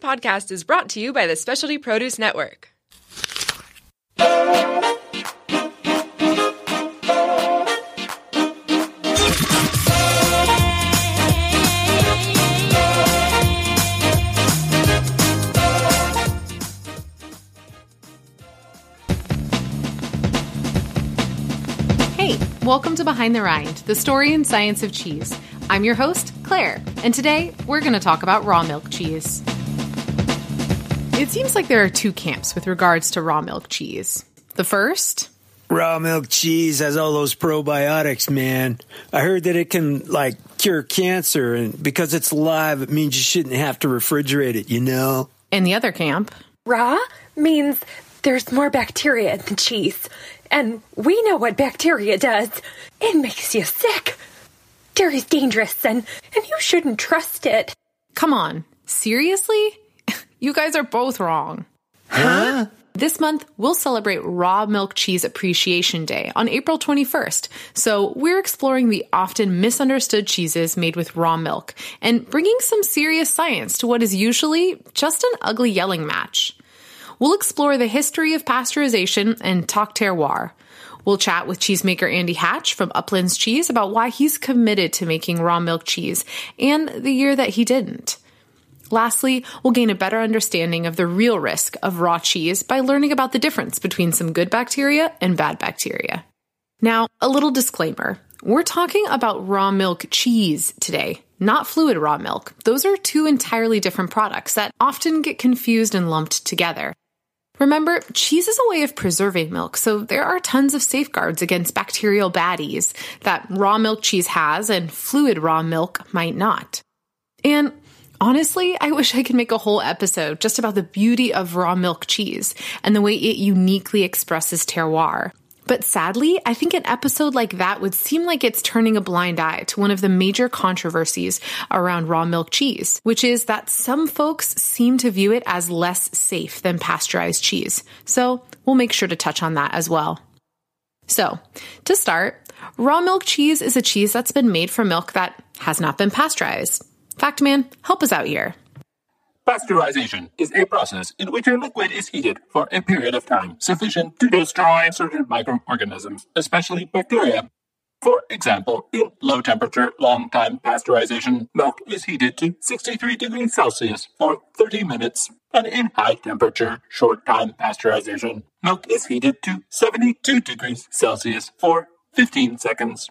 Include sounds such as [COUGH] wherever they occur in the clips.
podcast is brought to you by the Specialty Produce Network. Hey, welcome to Behind the Rind, the story and science of cheese. I'm your host, Claire, and today we're going to talk about raw milk cheese. It seems like there are two camps with regards to raw milk cheese. The first, Raw milk cheese has all those probiotics, man. I heard that it can, like, cure cancer, and because it's live, it means you shouldn't have to refrigerate it, you know? and the other camp, Raw means there's more bacteria in the cheese. And we know what bacteria does. It makes you sick. Dairy's dangerous and, and you shouldn't trust it. come on, seriously? You guys are both wrong. Huh? This month, we'll celebrate Raw Milk Cheese Appreciation Day on April 21st. So, we're exploring the often misunderstood cheeses made with raw milk and bringing some serious science to what is usually just an ugly yelling match. We'll explore the history of pasteurization and talk terroir. We'll chat with cheesemaker Andy Hatch from Uplands Cheese about why he's committed to making raw milk cheese and the year that he didn't. Lastly, we'll gain a better understanding of the real risk of raw cheese by learning about the difference between some good bacteria and bad bacteria. Now, a little disclaimer. We're talking about raw milk cheese today, not fluid raw milk. Those are two entirely different products that often get confused and lumped together. Remember, cheese is a way of preserving milk, so there are tons of safeguards against bacterial baddies that raw milk cheese has and fluid raw milk might not. And honestly, I wish I could make a whole episode just about the beauty of raw milk cheese and the way it uniquely expresses terroir. But sadly, I think an episode like that would seem like it's turning a blind eye to one of the major controversies around raw milk cheese, which is that some folks seem to view it as less safe than pasteurized cheese. So we'll make sure to touch on that as well. So, to start, raw milk cheese is a cheese that's been made from milk that has not been pasteurized. Fact Man, help us out here. Pasteurization is a process in which a liquid is heated for a period of time sufficient to destroy certain microorganisms, especially bacteria. For example, in low temperature, long time pasteurization, milk is heated to 63 degrees Celsius for 30 minutes. And in high temperature, short time pasteurization, milk is heated to 72 degrees Celsius for 15 seconds.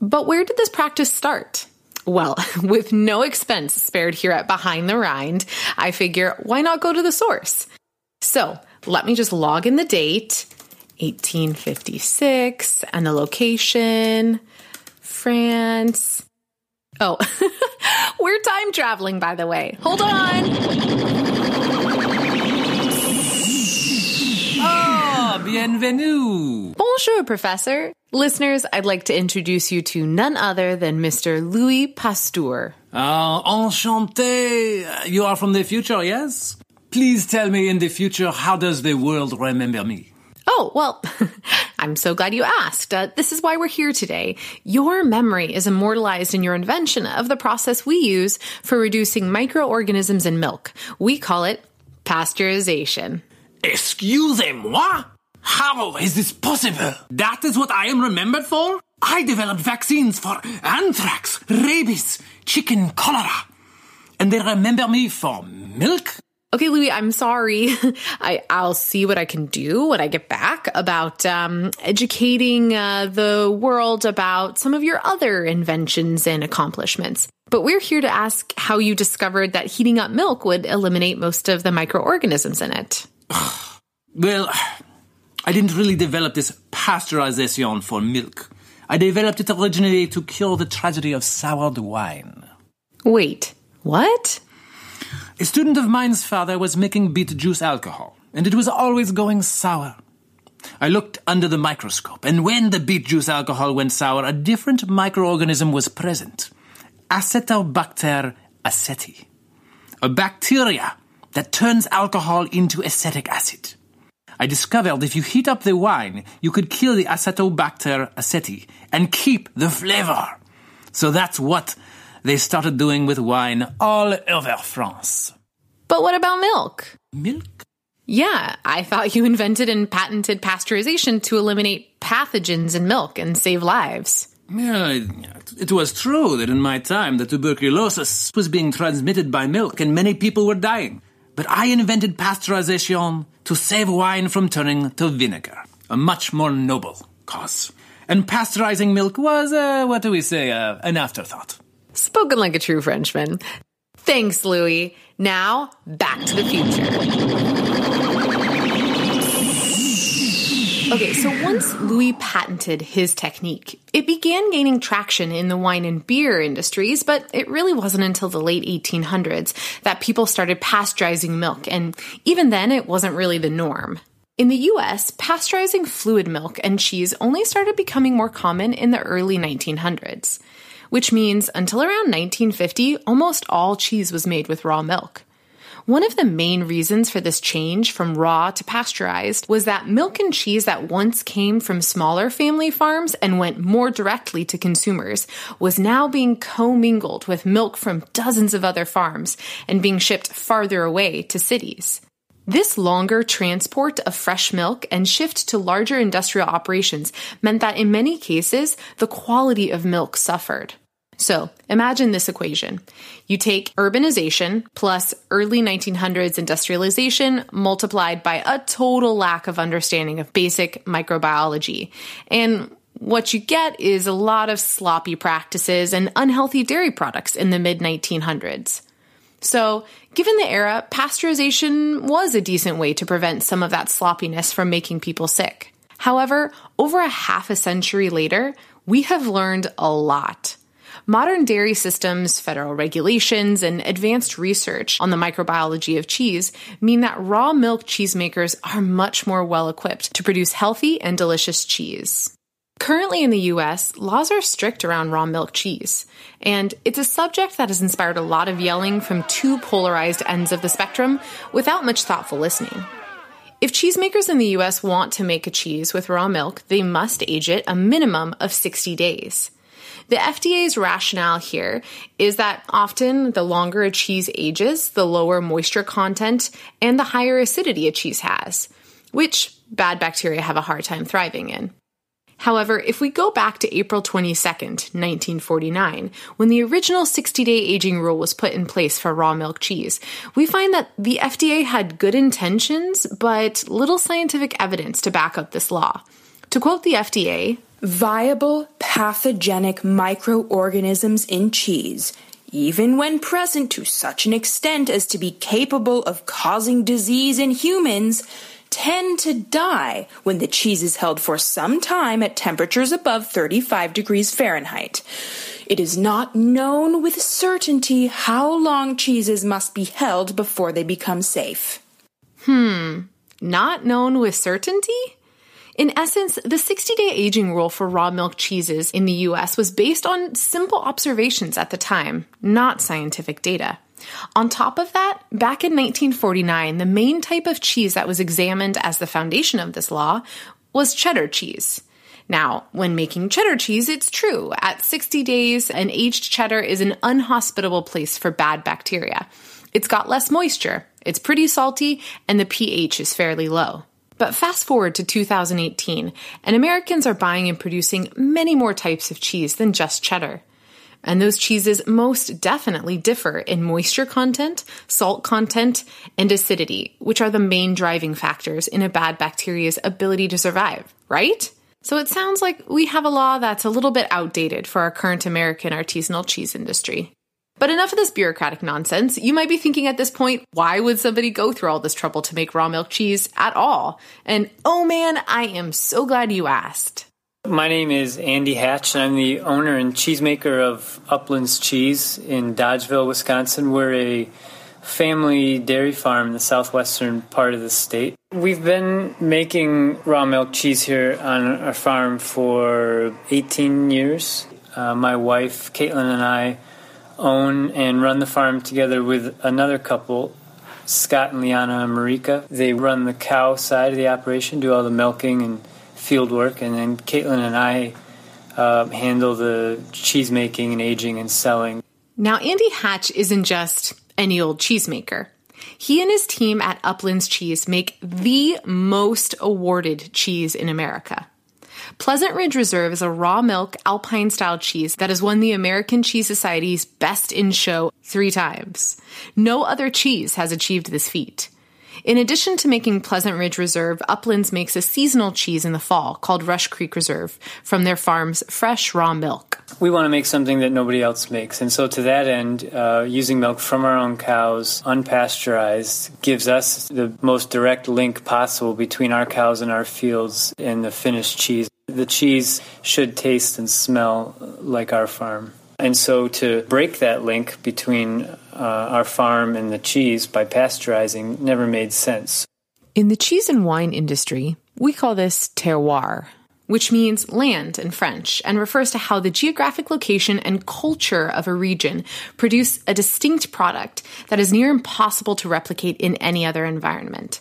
But where did this practice start? Well, [LAUGHS] with no expense spared here at Behind the Rind, I figure why not go to the source? So let me just log in the date 1856 and the location France. Oh, [LAUGHS] we're time traveling, by the way. Hold on. Bienvenue. Bonjour, Professor. Listeners, I'd like to introduce you to none other than Mr. Louis Pasteur. Ah, enchanté. You are from the future, yes? Please tell me in the future, how does the world remember me? Oh, well, [LAUGHS] I'm so glad you asked. Uh, this is why we're here today. Your memory is immortalized in your invention of the process we use for reducing microorganisms in milk. We call it pasteurization. Excusez-moi? How is this possible? That is what I am remembered for? I developed vaccines for anthrax, rabies, chicken cholera. And they remember me for milk? Okay, Louis, I'm sorry. [LAUGHS] I, I'll see what I can do when I get back about um, educating uh, the world about some of your other inventions and accomplishments. But we're here to ask how you discovered that heating up milk would eliminate most of the microorganisms in it. [SIGHS] Well, I didn't really develop this pasteurization for milk. I developed it originally to cure the tragedy of soured wine. Wait, what? A student of mine's father was making beet juice alcohol, and it was always going sour. I looked under the microscope, and when the beet juice alcohol went sour, a different microorganism was present Acetobacter aceti, a bacteria that turns alcohol into acetic acid. I discovered if you heat up the wine, you could kill the Acetobacter aceti and keep the flavor. So that's what they started doing with wine all over France. But what about milk? Milk? Yeah, I thought you invented and patented pasteurization to eliminate pathogens in milk and save lives. Yeah, it, it was true that in my time the tuberculosis was being transmitted by milk and many people were dying. But I invented pasteurization to save wine from turning to vinegar, a much more noble cause. And pasteurizing milk was, uh, what do we say, uh, an afterthought. Spoken like a true Frenchman. Thanks, Louis. Now, back to the future. Okay, so once Louis patented his technique, it began gaining traction in the wine and beer industries, but it really wasn't until the late 1800s that people started pasteurizing milk, and even then it wasn't really the norm. In the US, pasteurizing fluid milk and cheese only started becoming more common in the early 1900s, which means until around 1950, almost all cheese was made with raw milk. One of the main reasons for this change from raw to pasteurized was that milk and cheese that once came from smaller family farms and went more directly to consumers was now being commingled with milk from dozens of other farms and being shipped farther away to cities. This longer transport of fresh milk and shift to larger industrial operations meant that in many cases, the quality of milk suffered. So imagine this equation. You take urbanization plus early 1900s industrialization multiplied by a total lack of understanding of basic microbiology. And what you get is a lot of sloppy practices and unhealthy dairy products in the mid 1900s. So, given the era, pasteurization was a decent way to prevent some of that sloppiness from making people sick. However, over a half a century later, we have learned a lot. Modern dairy systems, federal regulations, and advanced research on the microbiology of cheese mean that raw milk cheesemakers are much more well equipped to produce healthy and delicious cheese. Currently in the US, laws are strict around raw milk cheese, and it's a subject that has inspired a lot of yelling from two polarized ends of the spectrum without much thoughtful listening. If cheesemakers in the US want to make a cheese with raw milk, they must age it a minimum of 60 days. The FDA's rationale here is that often the longer a cheese ages, the lower moisture content and the higher acidity a cheese has, which bad bacteria have a hard time thriving in. However, if we go back to April 22nd, 1949, when the original 60 day aging rule was put in place for raw milk cheese, we find that the FDA had good intentions, but little scientific evidence to back up this law. To quote the FDA, viable pathogenic microorganisms in cheese, even when present to such an extent as to be capable of causing disease in humans, tend to die when the cheese is held for some time at temperatures above 35 degrees Fahrenheit. It is not known with certainty how long cheeses must be held before they become safe. Hmm, not known with certainty? In essence, the 60 day aging rule for raw milk cheeses in the US was based on simple observations at the time, not scientific data. On top of that, back in 1949, the main type of cheese that was examined as the foundation of this law was cheddar cheese. Now, when making cheddar cheese, it's true. At 60 days, an aged cheddar is an unhospitable place for bad bacteria. It's got less moisture, it's pretty salty, and the pH is fairly low. But fast forward to 2018, and Americans are buying and producing many more types of cheese than just cheddar. And those cheeses most definitely differ in moisture content, salt content, and acidity, which are the main driving factors in a bad bacteria's ability to survive, right? So it sounds like we have a law that's a little bit outdated for our current American artisanal cheese industry. But enough of this bureaucratic nonsense. You might be thinking at this point, why would somebody go through all this trouble to make raw milk cheese at all? And oh man, I am so glad you asked. My name is Andy Hatch, and I'm the owner and cheesemaker of Uplands Cheese in Dodgeville, Wisconsin. We're a family dairy farm in the southwestern part of the state. We've been making raw milk cheese here on our farm for 18 years. Uh, my wife, Caitlin, and I own and run the farm together with another couple, Scott and Liana Mericka. They run the cow side of the operation, do all the milking and field work, and then Caitlin and I uh, handle the cheese making and aging and selling. Now, Andy Hatch isn't just any old cheesemaker. He and his team at Uplands Cheese make the most awarded cheese in America. Pleasant Ridge Reserve is a raw milk alpine style cheese that has won the American Cheese Society's Best in Show three times. No other cheese has achieved this feat. In addition to making Pleasant Ridge Reserve, Uplands makes a seasonal cheese in the fall called Rush Creek Reserve from their farm's fresh raw milk. We want to make something that nobody else makes. And so, to that end, uh, using milk from our own cows, unpasteurized, gives us the most direct link possible between our cows and our fields and the finished cheese. The cheese should taste and smell like our farm. And so to break that link between uh, our farm and the cheese by pasteurizing never made sense. In the cheese and wine industry, we call this terroir, which means land in French and refers to how the geographic location and culture of a region produce a distinct product that is near impossible to replicate in any other environment.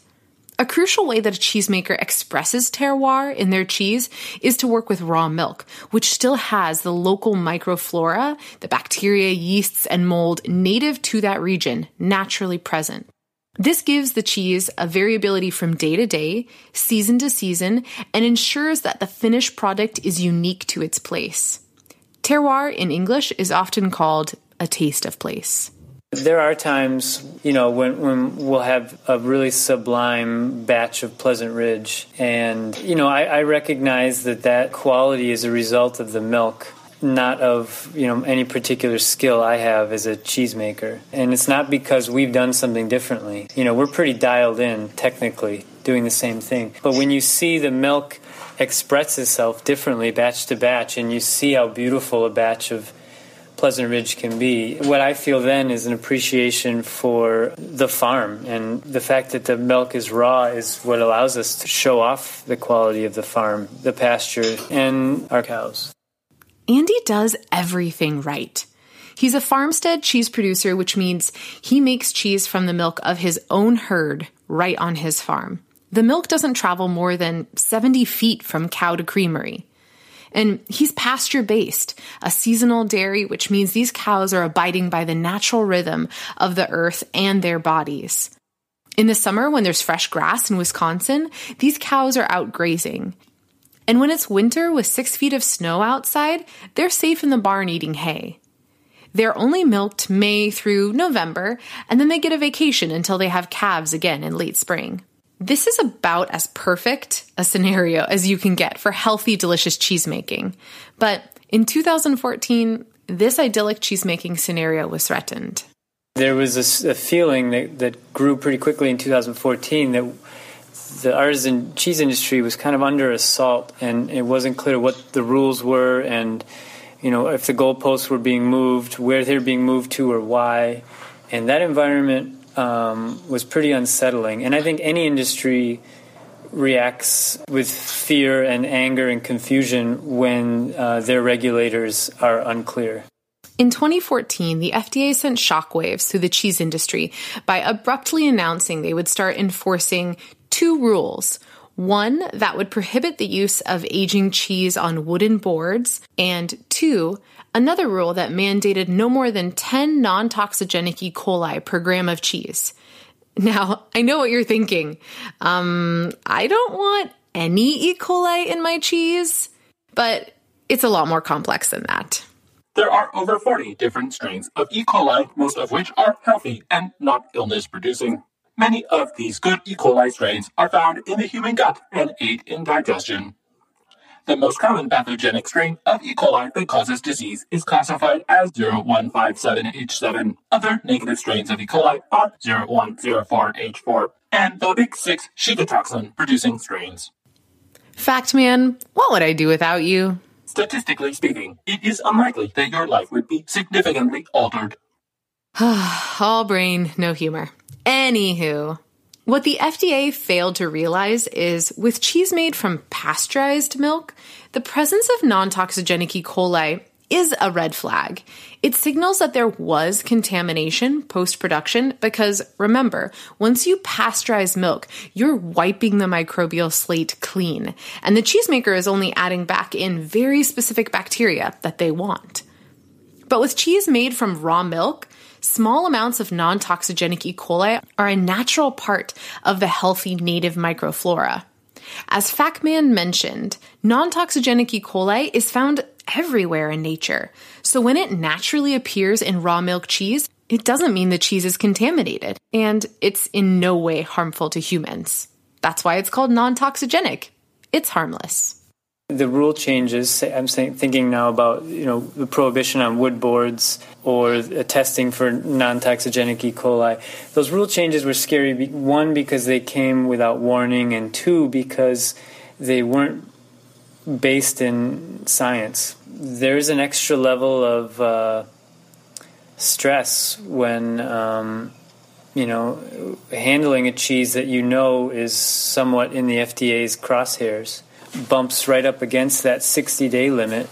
A crucial way that a cheesemaker expresses terroir in their cheese is to work with raw milk, which still has the local microflora, the bacteria, yeasts, and mold native to that region naturally present. This gives the cheese a variability from day to day, season to season, and ensures that the finished product is unique to its place. Terroir in English is often called a taste of place. There are times, you know, when, when we'll have a really sublime batch of Pleasant Ridge. And, you know, I, I recognize that that quality is a result of the milk not of you know any particular skill I have as a cheesemaker, and it's not because we've done something differently. You know, we're pretty dialed in technically, doing the same thing. But when you see the milk express itself differently batch to batch, and you see how beautiful a batch of Pleasant Ridge can be. What I feel then is an appreciation for the farm and the fact that the milk is raw is what allows us to show off the quality of the farm, the pasture, and our cows. Andy does everything right. He's a farmstead cheese producer, which means he makes cheese from the milk of his own herd right on his farm. The milk doesn't travel more than 70 feet from cow to creamery. And he's pasture based, a seasonal dairy, which means these cows are abiding by the natural rhythm of the earth and their bodies. In the summer, when there's fresh grass in Wisconsin, these cows are out grazing. And when it's winter with six feet of snow outside, they're safe in the barn eating hay. They're only milked May through November, and then they get a vacation until they have calves again in late spring. This is about as perfect a scenario as you can get for healthy, delicious cheese making. But in 2014, this idyllic cheesemaking scenario was threatened. There was a, a, feeling that, that grew pretty quickly in 2014 that the artisan cheese industry was kind of under assault, and it wasn't clear what the rules were, and you know if the goalposts were being moved, where they're being moved to, or why. And that environment um, was pretty unsettling. And I think any industry reacts with fear and anger and confusion when uh, their regulators are unclear. In 2014, the FDA sent shockwaves through the cheese industry by abruptly announcing they would start enforcing two rules. One that would prohibit the use of aging cheese on wooden boards, and two, another rule that mandated no more than 10 non toxigenic E. coli per gram of cheese. Now, I know what you're thinking. Um, I don't want any E. coli in my cheese, but it's a lot more complex than that. There are over 40 different strains of E. coli, most of which are healthy and not illness producing. Many of these good E. coli strains are found in the human gut and aid in digestion. The most common pathogenic strain of E. coli that causes disease is classified as 0157H7. Other negative strains of E. coli are 0104H4 and the big six Shiga toxin producing strains. Fact man, what would I do without you? Statistically speaking, it is unlikely that your life would be significantly altered. [SIGHS] All brain, no humor. Anywho, what the FDA failed to realize is with cheese made from pasteurized milk, the presence of non toxigenic E. coli is a red flag. It signals that there was contamination post production because remember, once you pasteurize milk, you're wiping the microbial slate clean, and the cheesemaker is only adding back in very specific bacteria that they want. But with cheese made from raw milk, Small amounts of non toxigenic E. coli are a natural part of the healthy native microflora. As Factman mentioned, non toxigenic E. coli is found everywhere in nature. So when it naturally appears in raw milk cheese, it doesn't mean the cheese is contaminated, and it's in no way harmful to humans. That's why it's called non toxigenic. It's harmless. The rule changes. I'm thinking now about you know the prohibition on wood boards or testing for non-toxigenic E. coli. Those rule changes were scary. One because they came without warning, and two because they weren't based in science. There's an extra level of uh, stress when um, you know handling a cheese that you know is somewhat in the FDA's crosshairs bumps right up against that 60 day limit,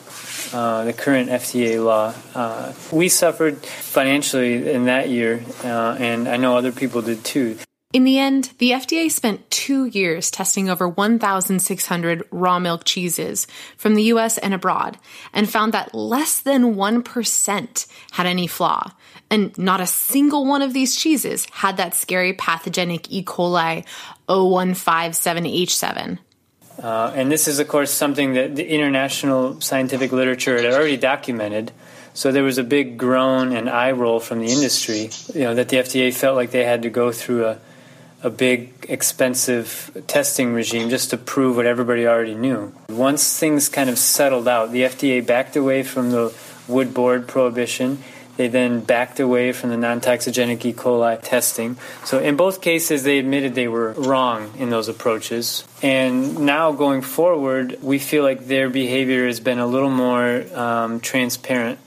uh, the current FDA law. Uh, we suffered financially in that year, uh, and I know other people did too. In the end, the FDA spent two years testing over 1,600 raw milk cheeses from the US and abroad and found that less than 1% had any flaw. And not a single one of these cheeses had that scary pathogenic E. coli 0157H7. Uh, and this is, of course, something that the international scientific literature had already documented. So there was a big groan and eye roll from the industry, you know, that the FDA felt like they had to go through a, a big, expensive testing regime just to prove what everybody already knew. Once things kind of settled out, the FDA backed away from the wood board prohibition they then backed away from the non toxigenic E. coli testing. So, in both cases, they admitted they were wrong in those approaches. And now, going forward, we feel like their behavior has been a little more um, transparent.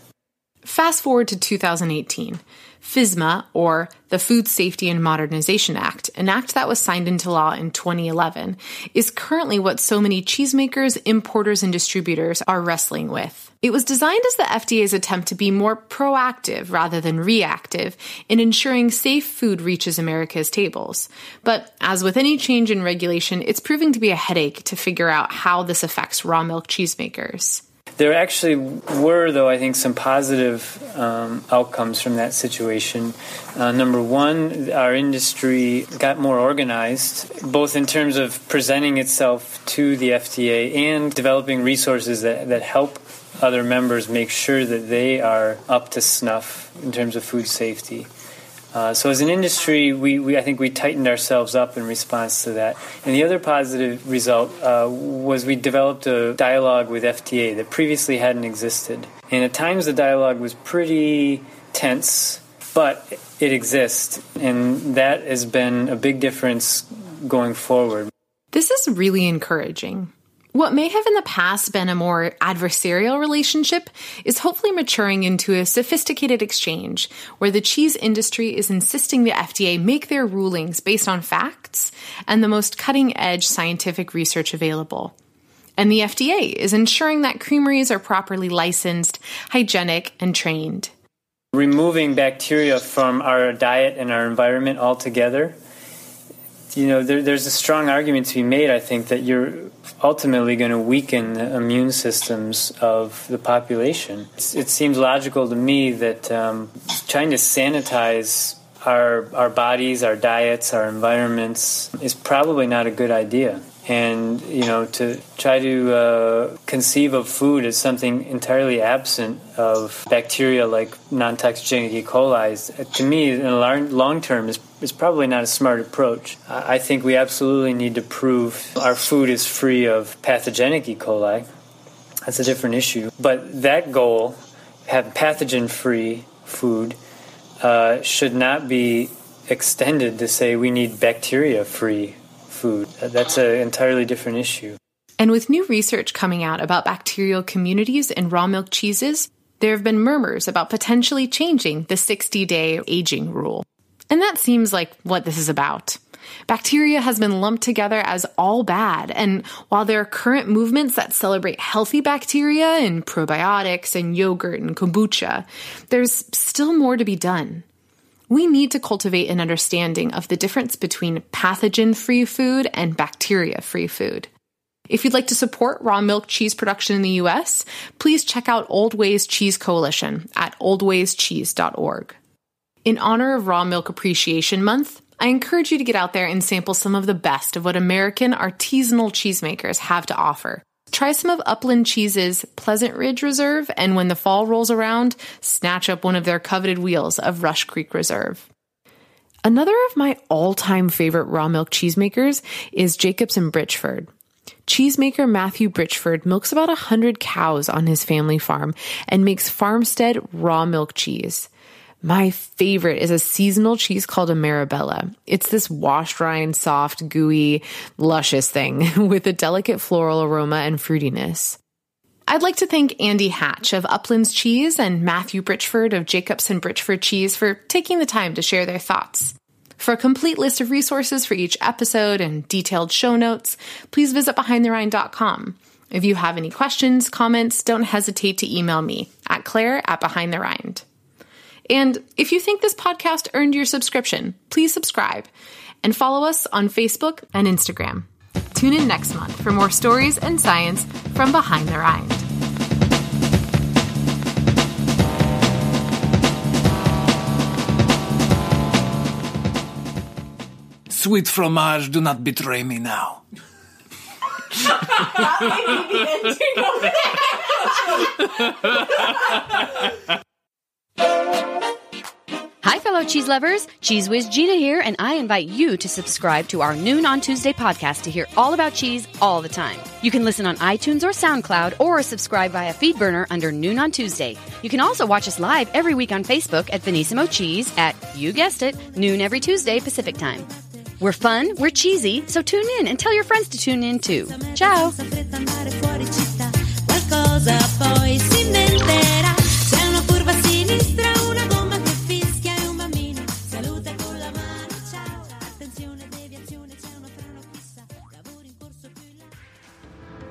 Fast forward to 2018. FSMA, or the Food Safety and Modernization Act, an act that was signed into law in 2011, is currently what so many cheesemakers, importers, and distributors are wrestling with. It was designed as the FDA's attempt to be more proactive rather than reactive in ensuring safe food reaches America's tables. But as with any change in regulation, it's proving to be a headache to figure out how this affects raw milk cheesemakers. There actually were, though, I think, some positive um, outcomes from that situation. Uh, number one, our industry got more organized, both in terms of presenting itself to the FDA and developing resources that, that help other members make sure that they are up to snuff in terms of food safety. Uh, so as an industry, we, we, I think we tightened ourselves up in response to that. And the other positive result uh, was we developed a dialogue with FDA that previously hadn't existed. And at times the dialogue was pretty tense, but it exists. And that has been a big difference going forward. This is really encouraging. What may have in the past been a more adversarial relationship is hopefully maturing into a sophisticated exchange where the cheese industry is insisting the FDA make their rulings based on facts and the most cutting edge scientific research available. And the FDA is ensuring that creameries are properly licensed, hygienic, and trained. Removing bacteria from our diet and our environment altogether you know, there, there's a strong argument to be made, I think, that you're ultimately going to weaken the immune systems of the population. It's, it seems logical to me that um, trying to sanitize our, our bodies, our diets, our environments is probably not a good idea and you know to try to uh, conceive of food as something entirely absent of bacteria like non-toxigenic E. coli to me in the long term is, is probably not a smart approach. I think we absolutely need to prove our food is free of pathogenic E. coli. That's a different issue. But that goal, have pathogen-free food, uh, should not be extended to say we need bacteria-free food. That's an entirely different issue. And with new research coming out about bacterial communities in raw milk cheeses, there have been murmurs about potentially changing the 60 day aging rule. And that seems like what this is about. Bacteria has been lumped together as all bad, and while there are current movements that celebrate healthy bacteria in probiotics and yogurt and kombucha, there's still more to be done we need to cultivate an understanding of the difference between pathogen free food and bacteria free food. If you'd like to support raw milk cheese production in the US, please check out Old Ways Cheese Coalition at oldwayscheese.org. In honor of Raw Milk Appreciation Month, I encourage you to get out there and sample some of the best of what American artisanal cheesemakers have to offer. Try some of Upland Cheese's Pleasant Ridge Reserve, and when the fall rolls around, snatch up one of their coveted wheels of Rush Creek Reserve. Another of my all time favorite raw milk cheesemakers is Jacobs and Brichford. Cheesemaker Matthew Brichford milks about 100 cows on his family farm and makes farmstead raw milk cheese. My favorite is a seasonal cheese called Ameribella. It's this washed rind, soft, gooey, luscious thing [LAUGHS] with a delicate floral aroma and fruitiness. I'd like to thank Andy Hatch of Uplands Cheese and Matthew Brichford of Jacobs and Brichford Cheese for taking the time to share their thoughts. For a complete list of resources for each episode and detailed show notes, please visit behindtherind.com. If you have any questions, comments, don't hesitate to email me at claire at behindtherind. And if you think this podcast earned your subscription, please subscribe and follow us on Facebook and Instagram. Tune in next month for more stories and science from behind the rind. Sweet fromage, do not betray me now. [LAUGHS] [LAUGHS] Hi, fellow cheese lovers. Cheese Whiz Gina here, and I invite you to subscribe to our Noon on Tuesday podcast to hear all about cheese all the time. You can listen on iTunes or SoundCloud or subscribe via Feedburner under Noon on Tuesday. You can also watch us live every week on Facebook at Venissimo Cheese at, you guessed it, noon every Tuesday Pacific time. We're fun, we're cheesy, so tune in and tell your friends to tune in too. Ciao!